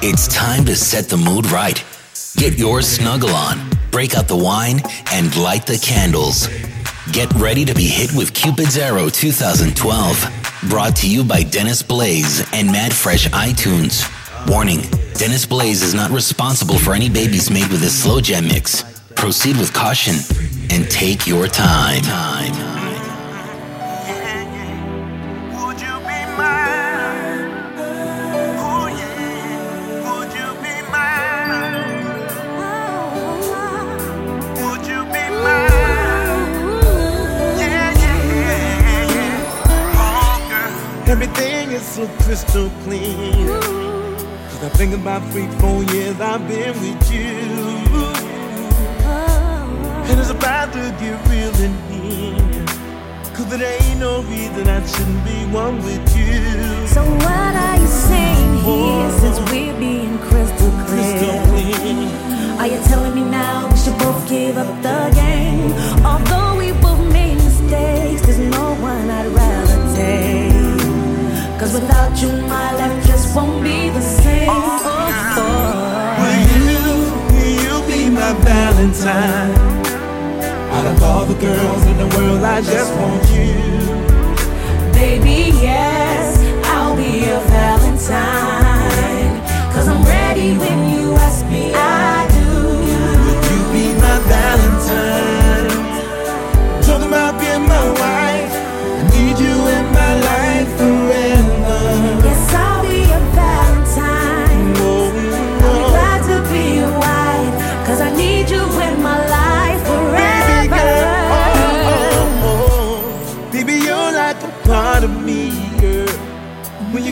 It's time to set the mood right. Get your snuggle on, break out the wine, and light the candles. Get ready to be hit with Cupid's Arrow 2012. Brought to you by Dennis Blaze and Mad Fresh iTunes. Warning Dennis Blaze is not responsible for any babies made with this slow jam mix. Proceed with caution and take your time. Crystal clean. Cause I think about three, four years I've been with you. And it's about to get real in here. Cause there ain't no reason I shouldn't be one with you. So what are you saying here since we're being crystal clear? Crystal clear. Are you telling me now we should both give up the game? Although we both made mistakes, there's no one I'd rather take. Cause without you, my life just won't be the same. Oh, oh. Will you, will you be my Valentine? Out of all the girls in the world, I just want you. Baby, yes, I'll be your Valentine. Cause I'm ready when you ask me,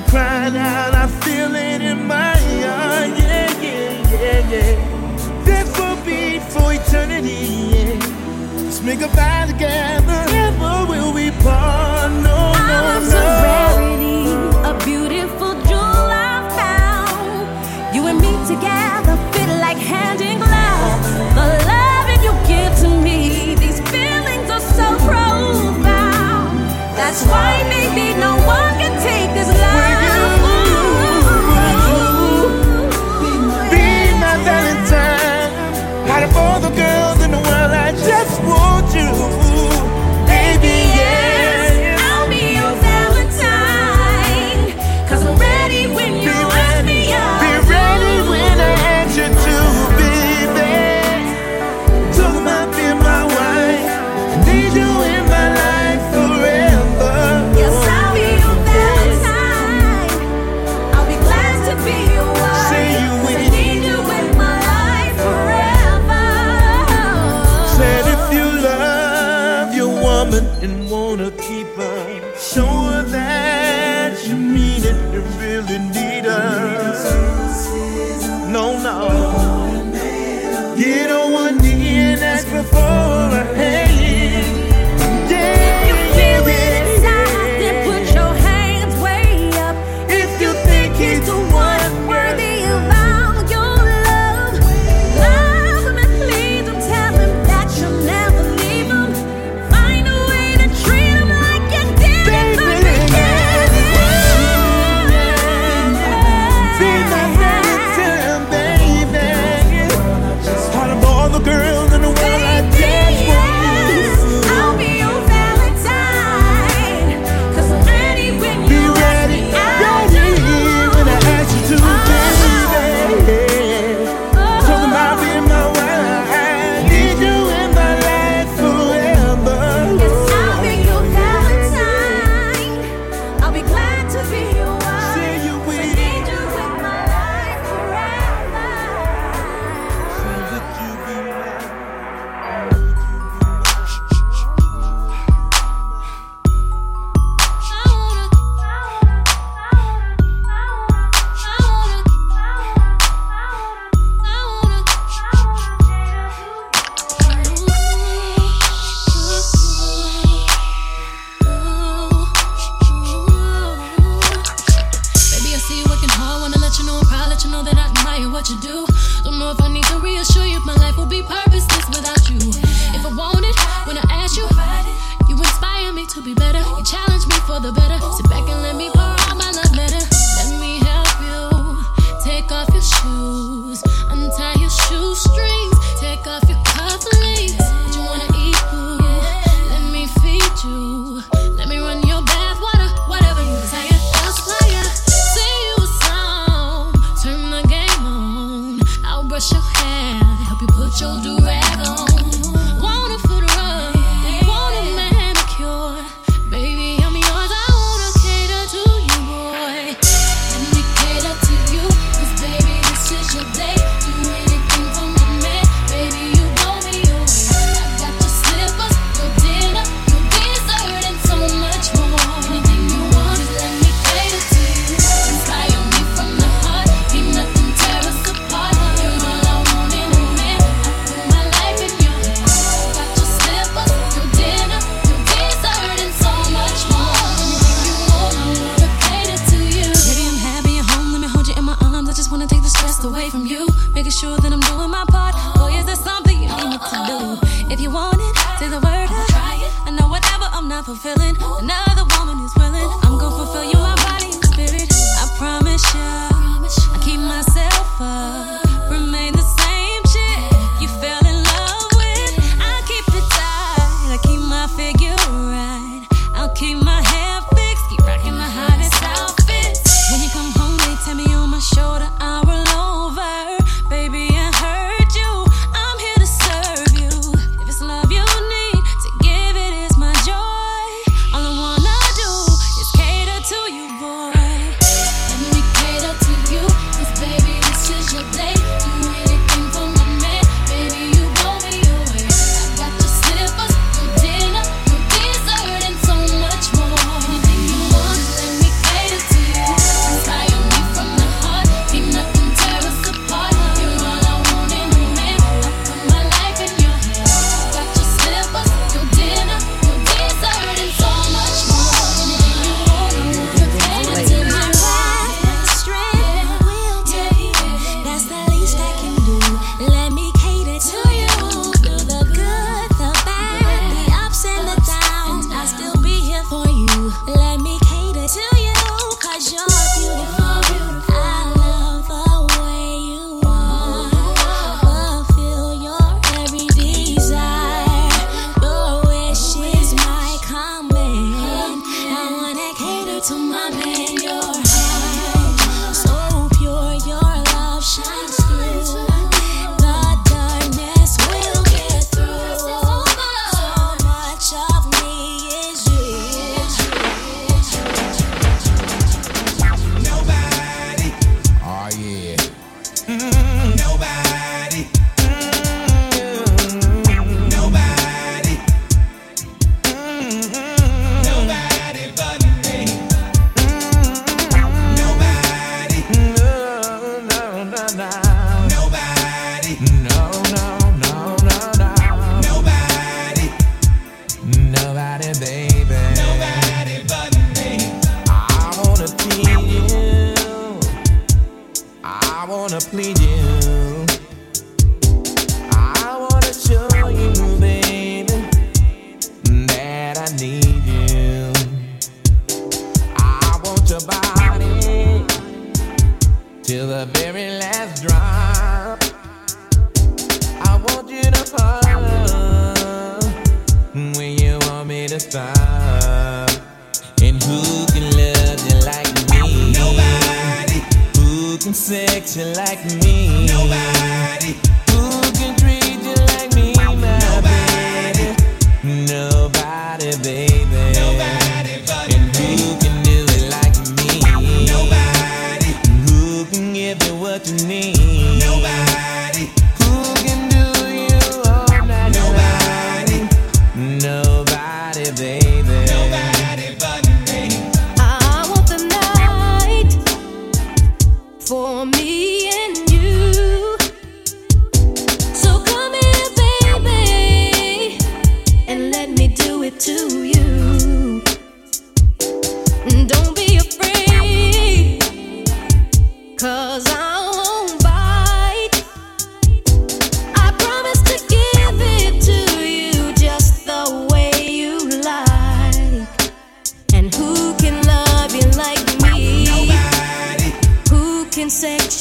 crying out, I feel it in my heart. Yeah, yeah, yeah, yeah. This will be for eternity. Yeah. Let's make a vow together. Never will we part. No, no, no. rarity, a beautiful jewel I found. You and me together fit like hand in glove. The love that you give to me, these feelings are so profound. That's why, baby, no one the better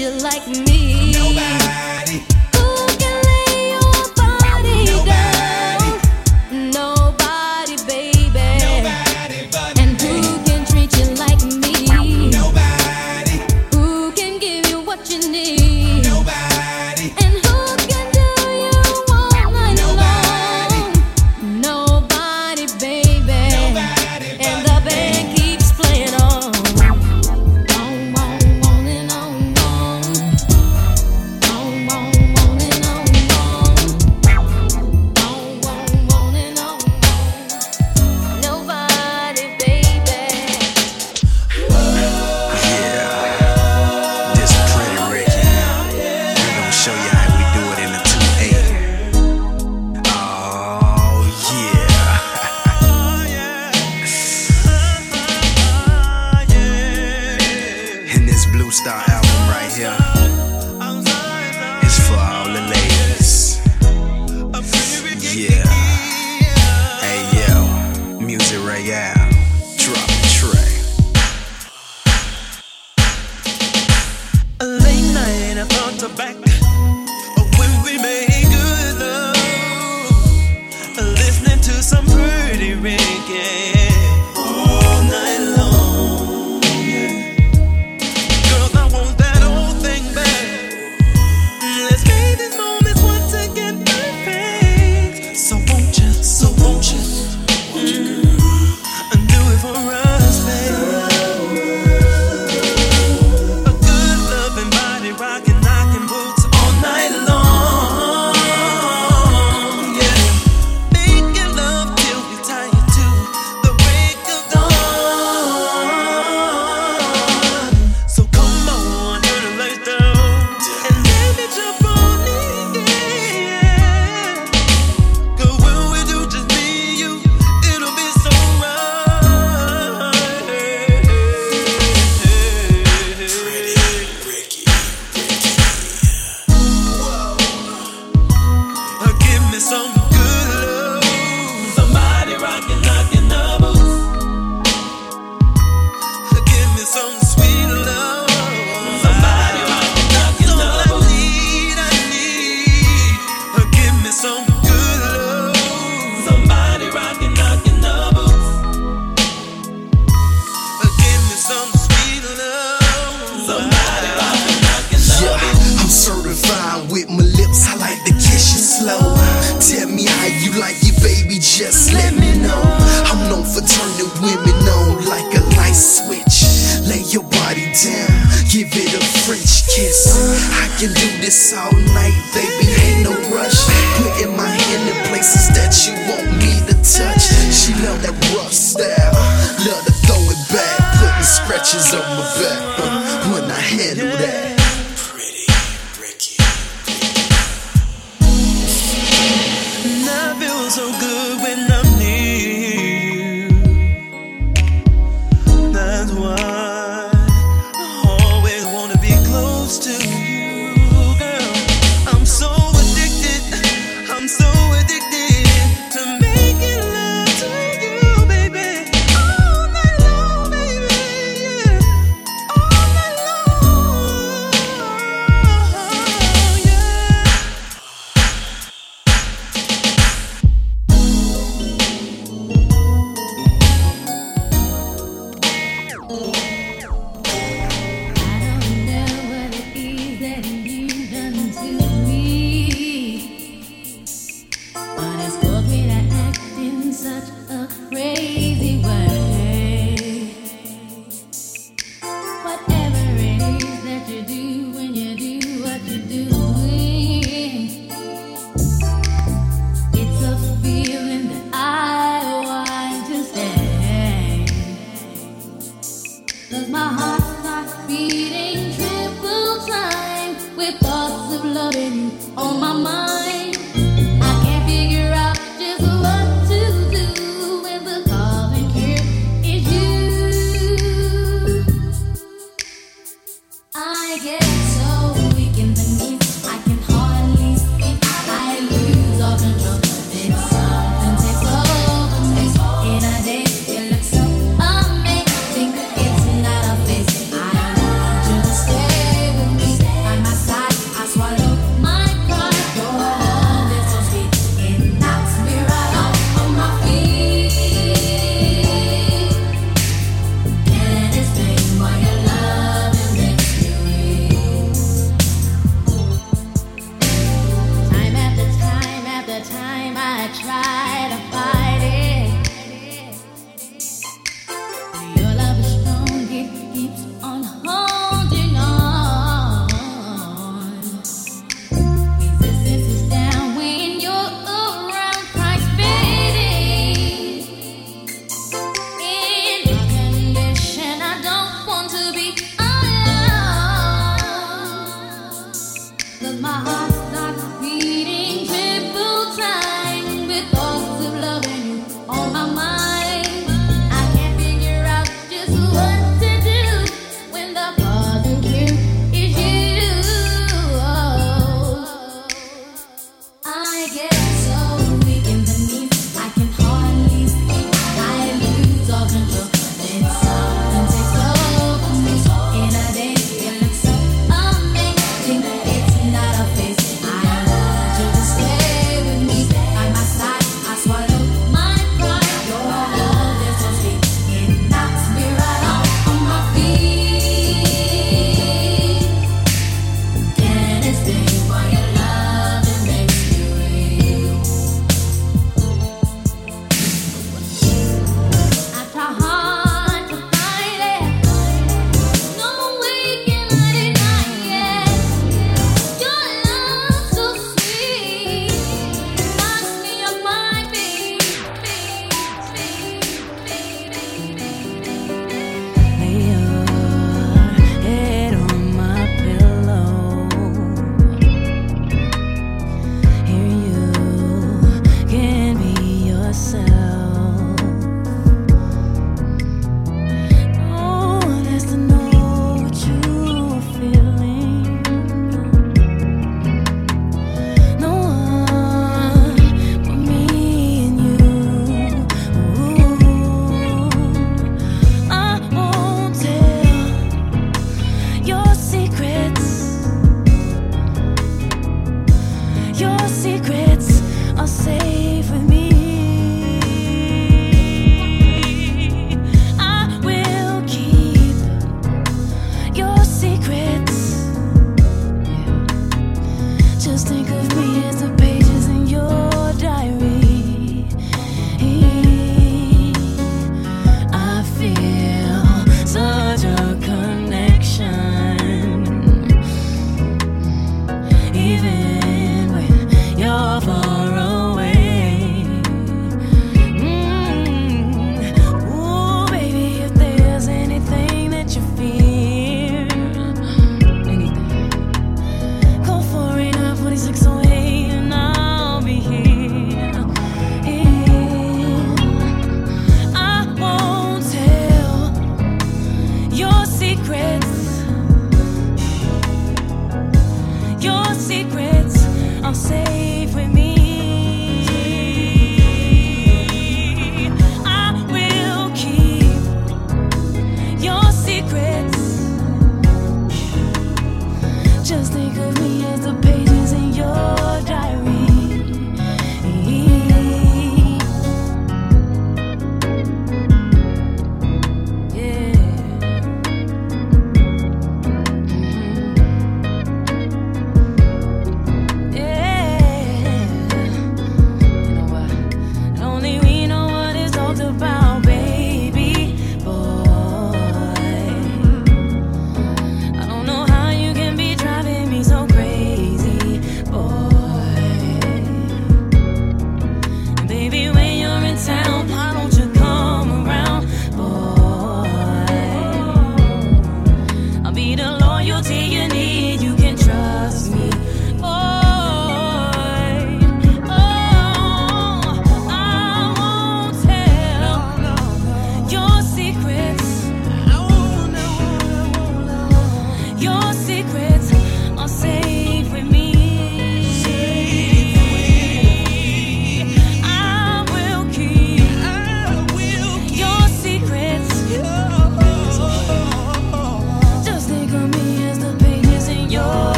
you like me?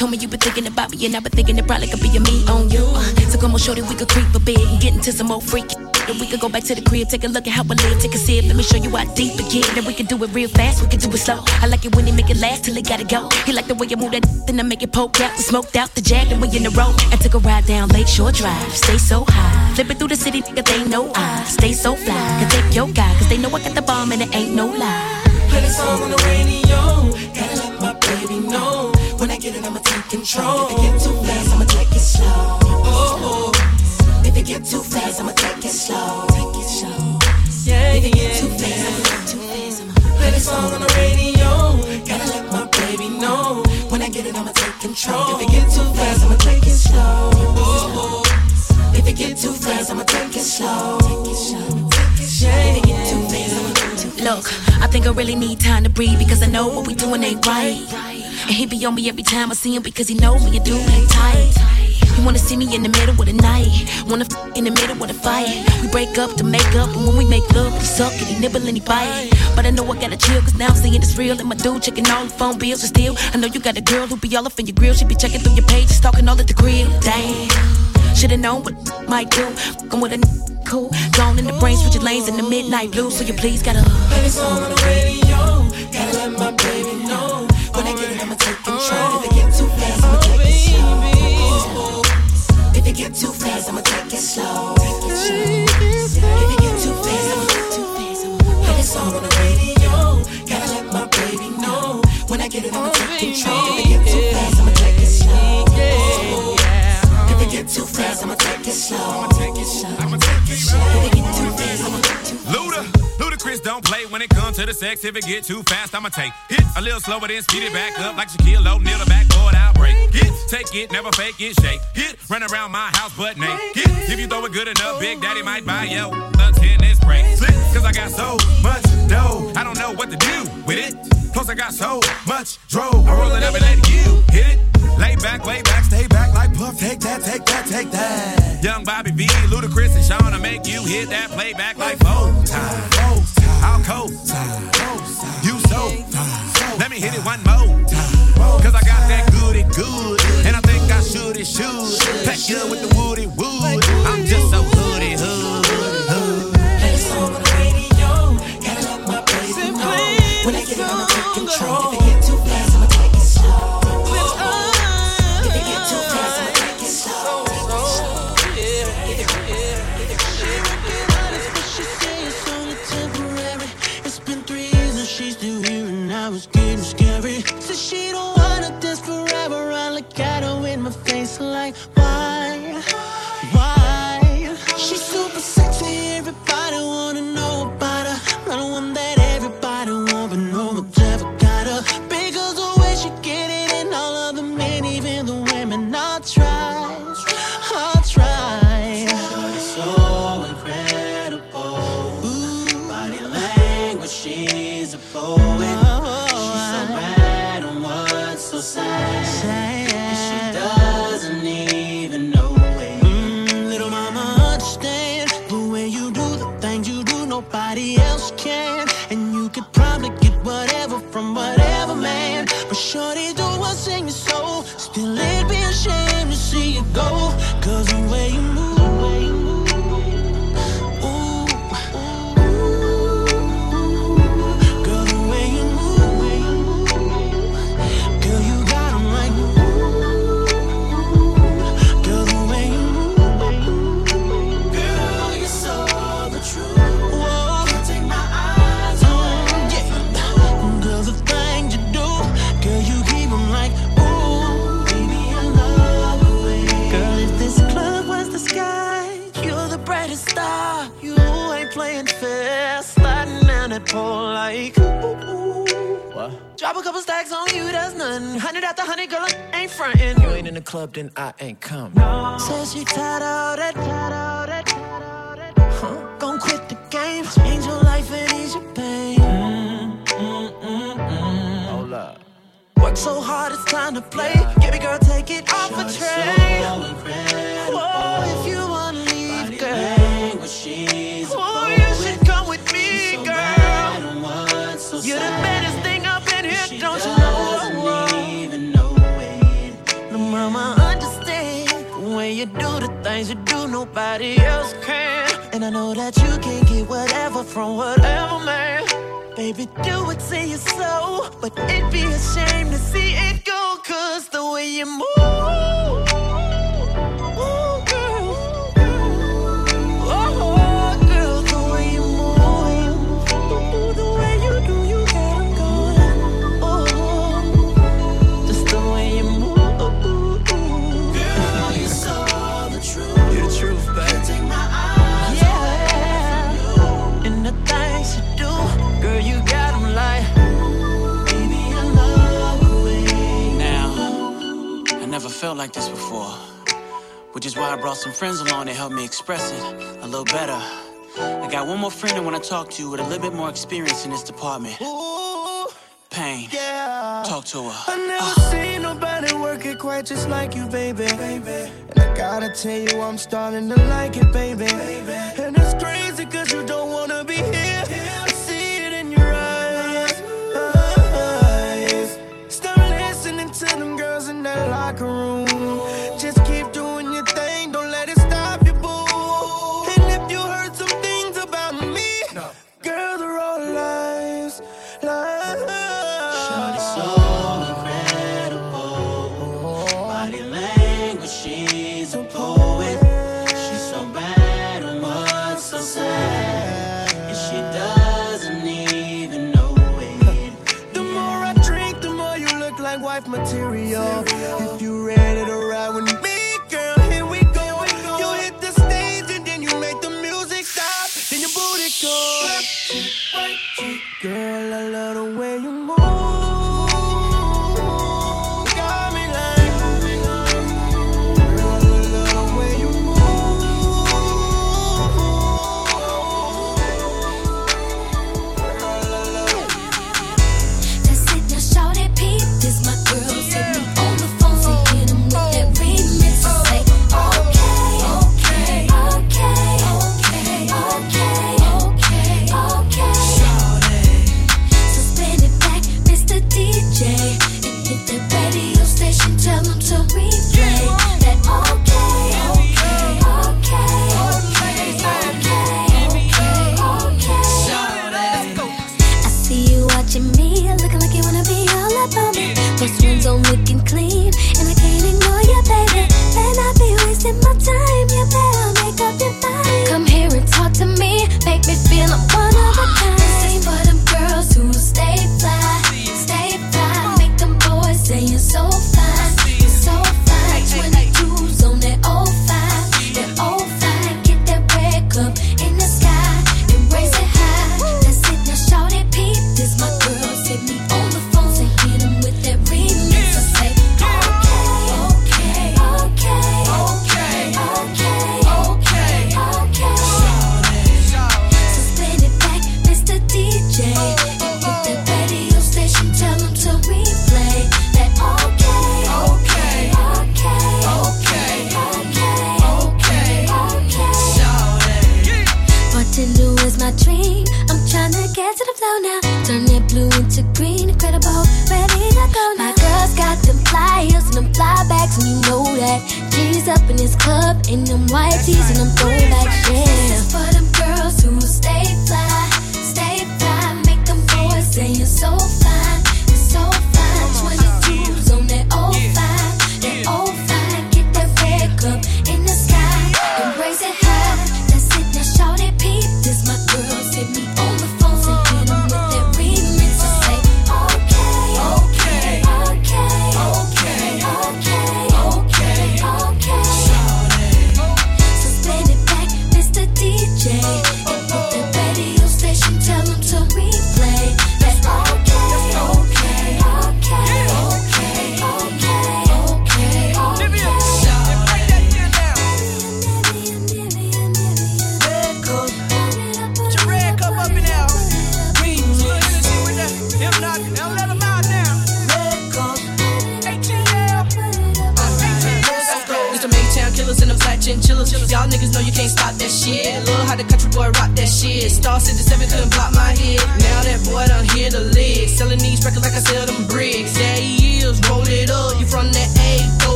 Told me you been thinking about me, and I've been thinking it probably could be a me on you. Uh, so come on, show shorty, we could creep a bit and get into some more freaky. And we could go back to the crib, take a look at how I live, take a sip. Let me show you how deep it get. And we can do it real fast, we can do it slow. I like it when they make it last till it gotta go. He like the way you move that, then I make it poke out. We smoked out the jack, and we in the road. I took a ride down Lakeshore Drive, stay so high. Flipping through the city, nigga, they know I stay so fly. Can take your guy, cause they know I got the bomb and it ain't no lie. Play the song on the radio, control. If it get too fast, I'ma take it slow. Oh, oh. If it get too fast, I'ma take it slow. Take it slow. Yeah, if it get too fast, I'ma get too fast. I'ma play the song on the radio. Gotta let my baby know. When I get it, I'ma take control. If it get too fast, I'ma take it slow. Oh, oh. If it get too fast, I'ma take it slow. Take it slow. Yeah, if it get too fast, I'ma take it too Look, I think I really need time to breathe because I know what we doing ain't right. And he be on me every time I see him because he know me and do ain't tight. You wanna see me in the middle of the night, wanna f in the middle of the fight. We break up to make up, and when we make love, he suck and he nibble and he bite. But I know I gotta chill, cause now I'm seeing it's real. And my dude checking all the phone bills, and still, I know you got a girl who be all up in your grill. She be checking through your pages, stalking all at the crib. Damn, should've known what might do. Fucking with a cool, gone in the brain, switching lanes in the midnight blue. So you please gotta. Song on the radio. Gotta let my baby know. When I get it, I'ma If it get too fast, I'ma take it slow. If it get too fast, I'ma take it slow. If it get too fast, I'ma this the radio. Gotta let my baby know. When I get it, I'ma take control. If it get too fast, I'ma take it slow. If it get too fast. I'ma take it slow. The sex. If it get too fast, I'ma take it a little slower, then speed it back up like Shaquille O'Neal, the backboard outbreak. Get, take it, never fake it, shake. Hit, run around my house butt naked. If you throw it good enough, Big Daddy might buy yo a tennis bracelet. Cause I got so much dough, I don't know what to do with it. Plus I got so much dro, I roll it up and let you hit it. Lay back, lay back, stay back like Puff. Take that, take that, take that. Young Bobby V, Ludacris, and Sean to make you hit that playback like four times. I'll time. You so fine. Let me hit it one more time. Cause I got that goody good. And I think I should it should. Pack good with the woody wood. I'm just so hoodie hood. hood. On the radio. Gotta let my know. When I get control. Like, frontin'. You ain't in the club, then I ain't come. Says she tired of that, tired of that, tired of that. Huh? Gon' quit the game, change your life and ease your pain. Mm, mm, mm, Hold up. Work so hard, it's time to play. Baby girl, take it off a tray. Whoa, if you wanna leave, girl. Whoa, you should come with me, girl. nobody else can. And I know that you can get whatever from whatever man. Baby, do it to your soul, but it'd be a shame to see it go. Cause the way you move. never felt like this before. Which is why I brought some friends along to help me express it a little better. I got one more friend I want to talk to with a little bit more experience in this department. Ooh, Pain. Yeah. Talk to her. I never uh. seen nobody work it quite just like you, baby. baby. And I gotta tell you, I'm starting to like it, baby. baby. And it's crazy cause you don't wanna be here. like a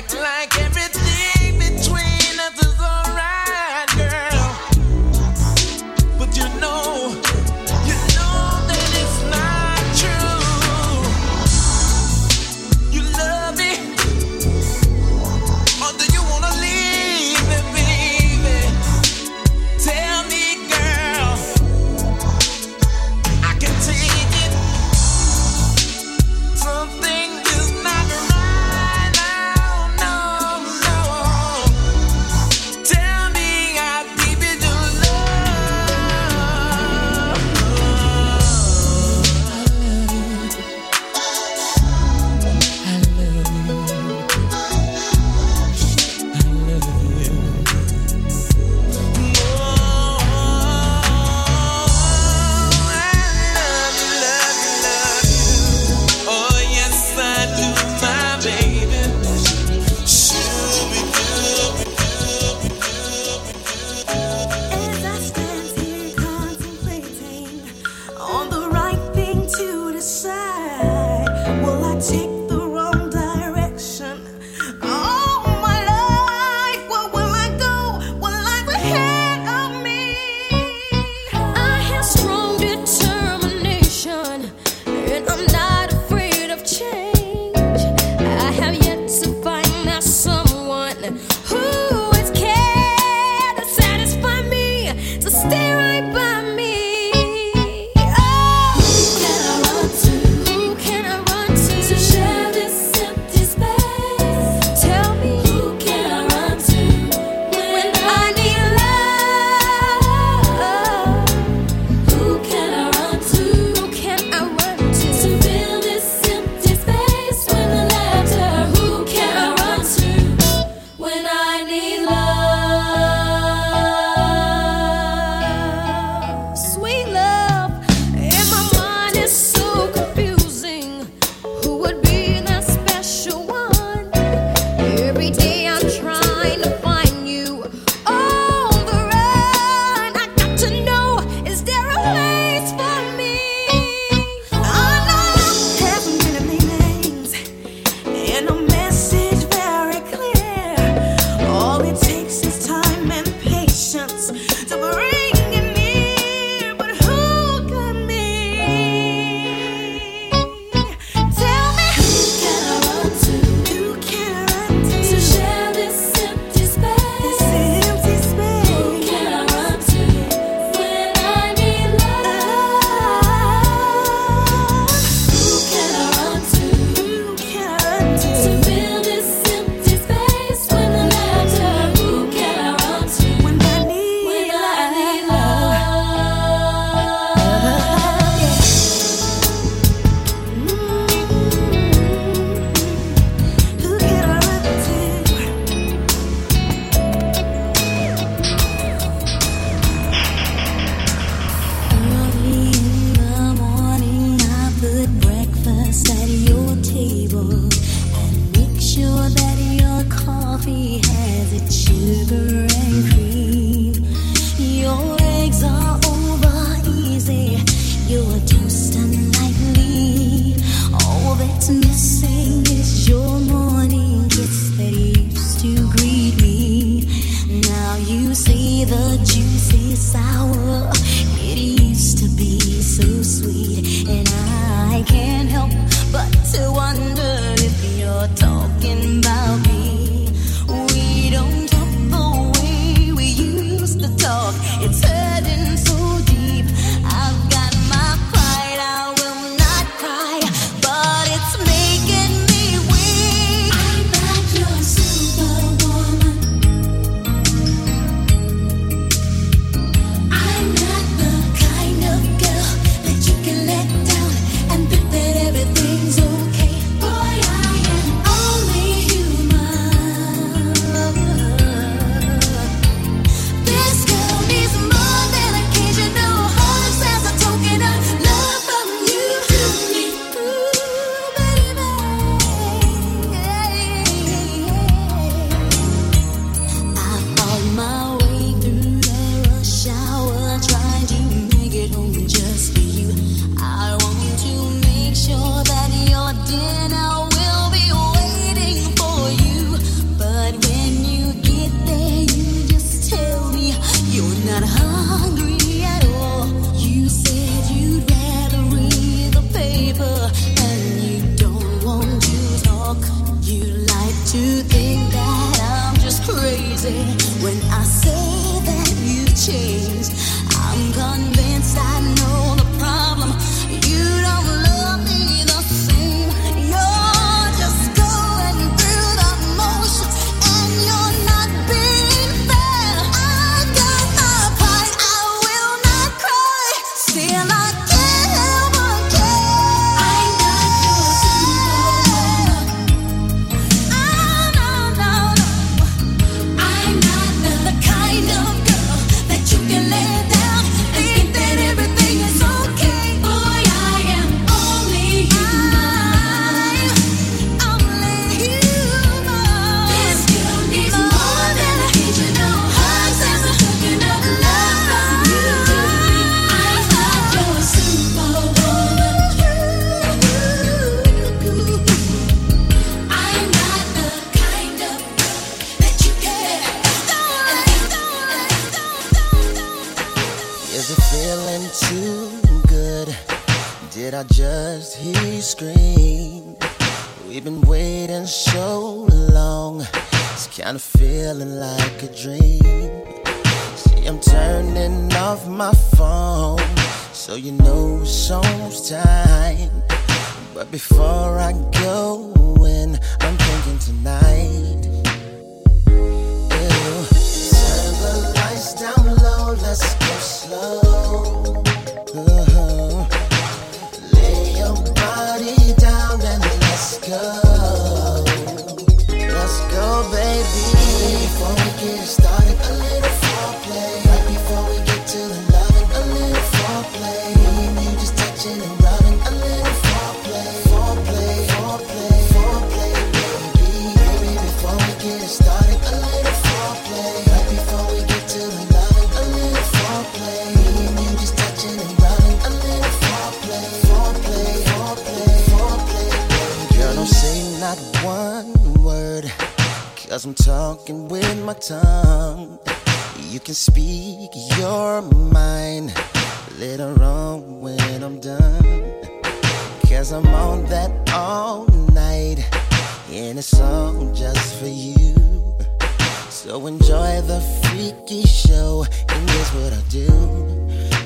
act like Cause I'm talking with my tongue. You can speak your mind later on when I'm done. Cause I'm on that all night. And it's all just for you. So enjoy the freaky show. And here's what I do.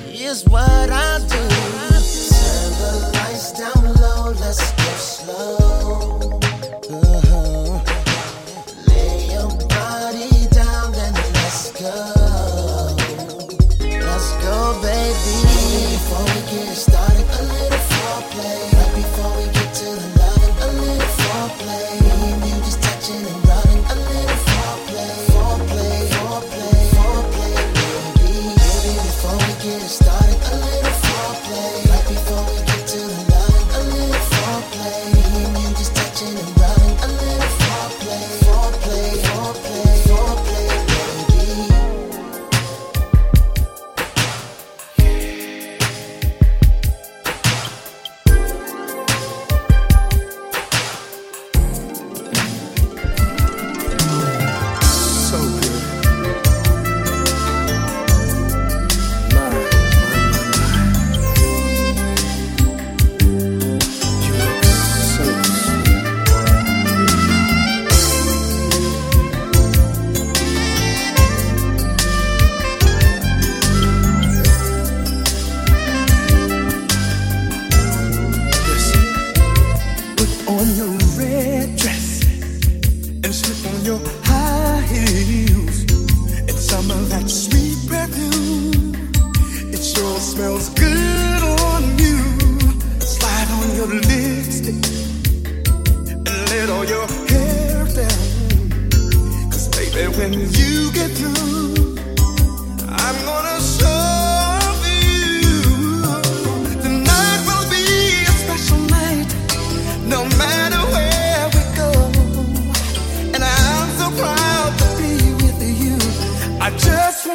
Here's what I do. Turn the lights down low. Let's go slow. Uh-huh. Let's go, baby, before we get started.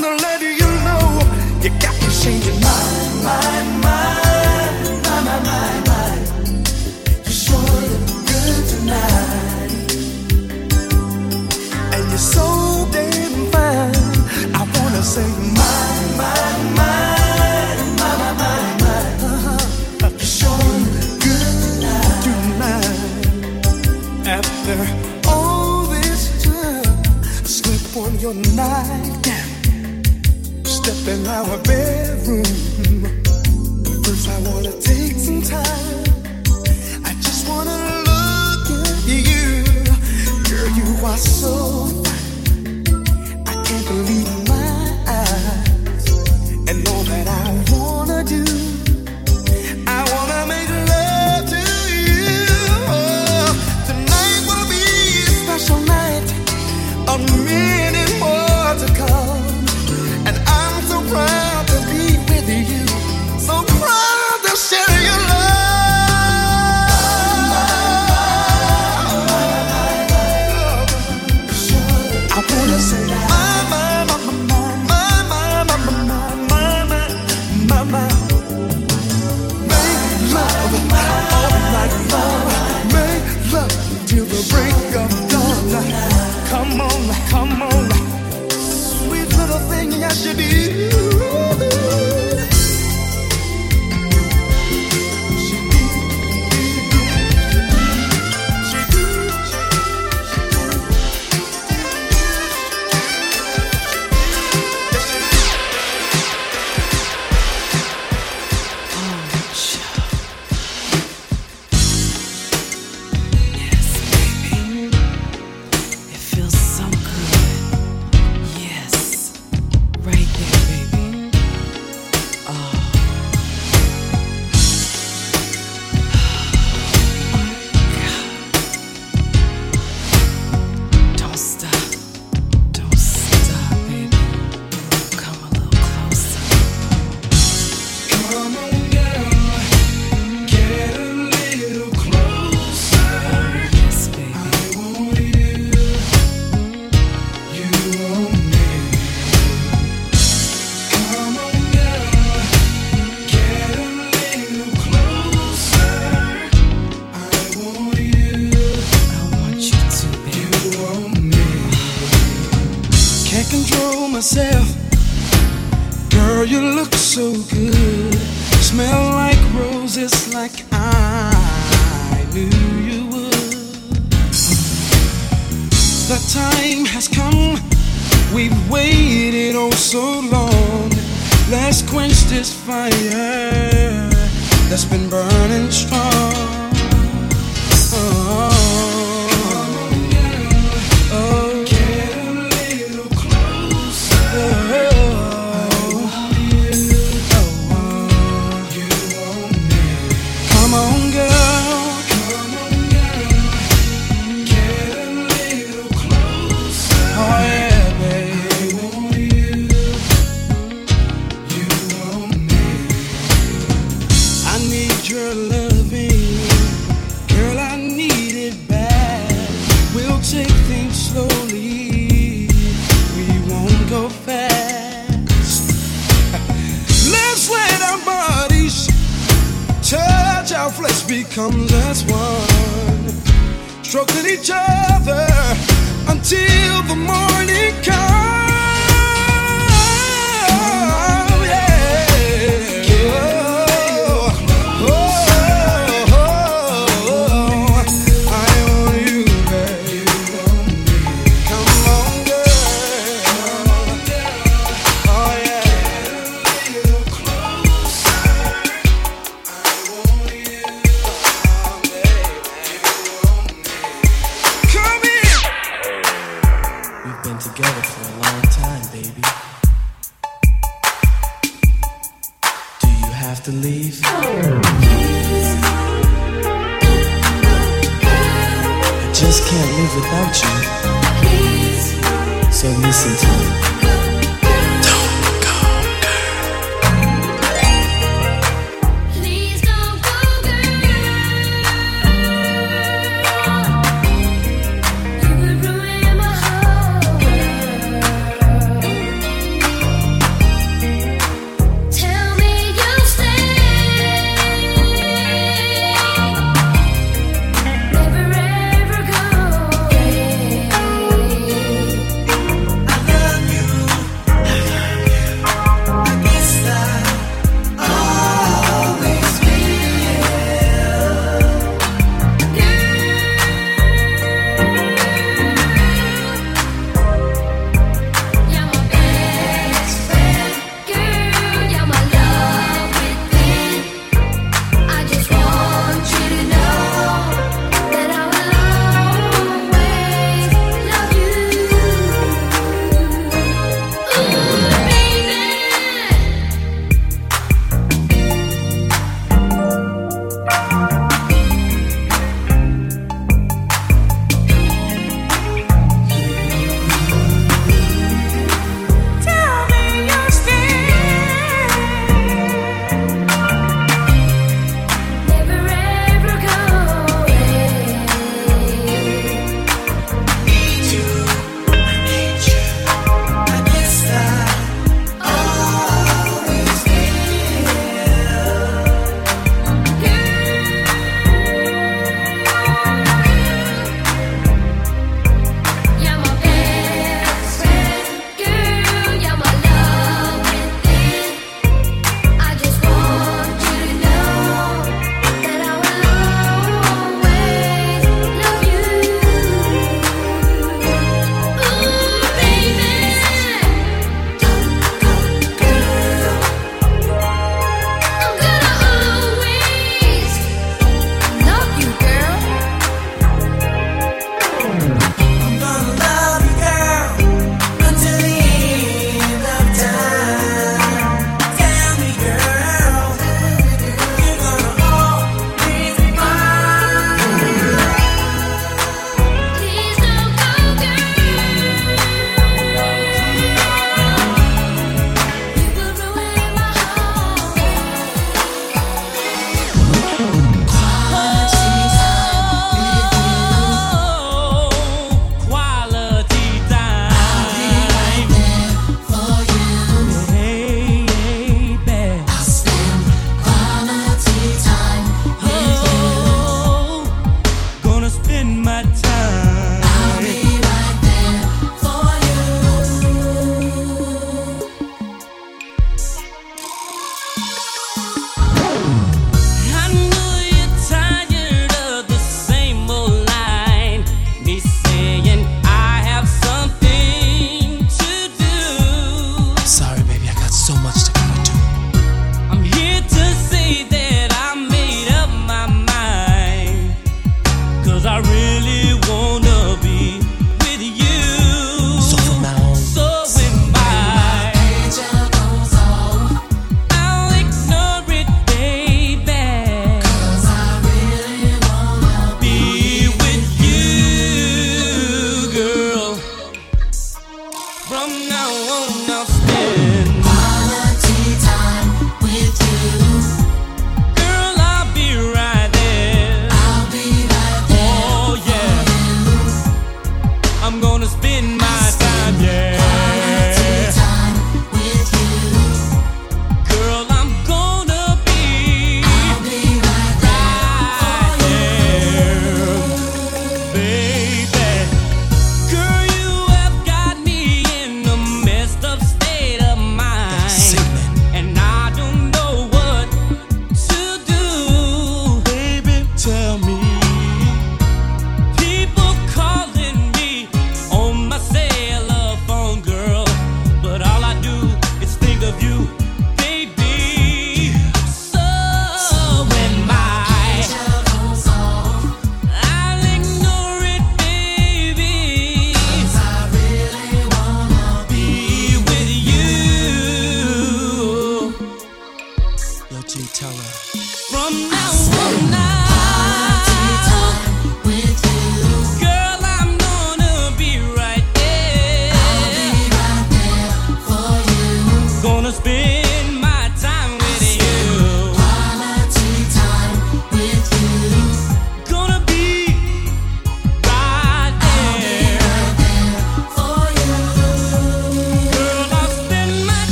gonna let you know you got to change your mind, mind, mind. in our bedroom. First, I wanna take some time. I just wanna look at you, girl. You are so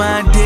my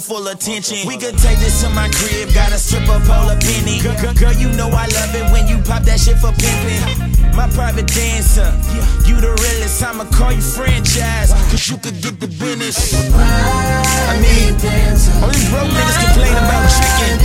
full attention. We could take this to my crib, got a of all a penny. Girl, girl, you know I love it when you pop that shit for pimping. My private dancer, you the realest. I'ma call you franchise, cause you could get the business. I mean, all these broke niggas complain about chicken.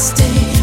stay.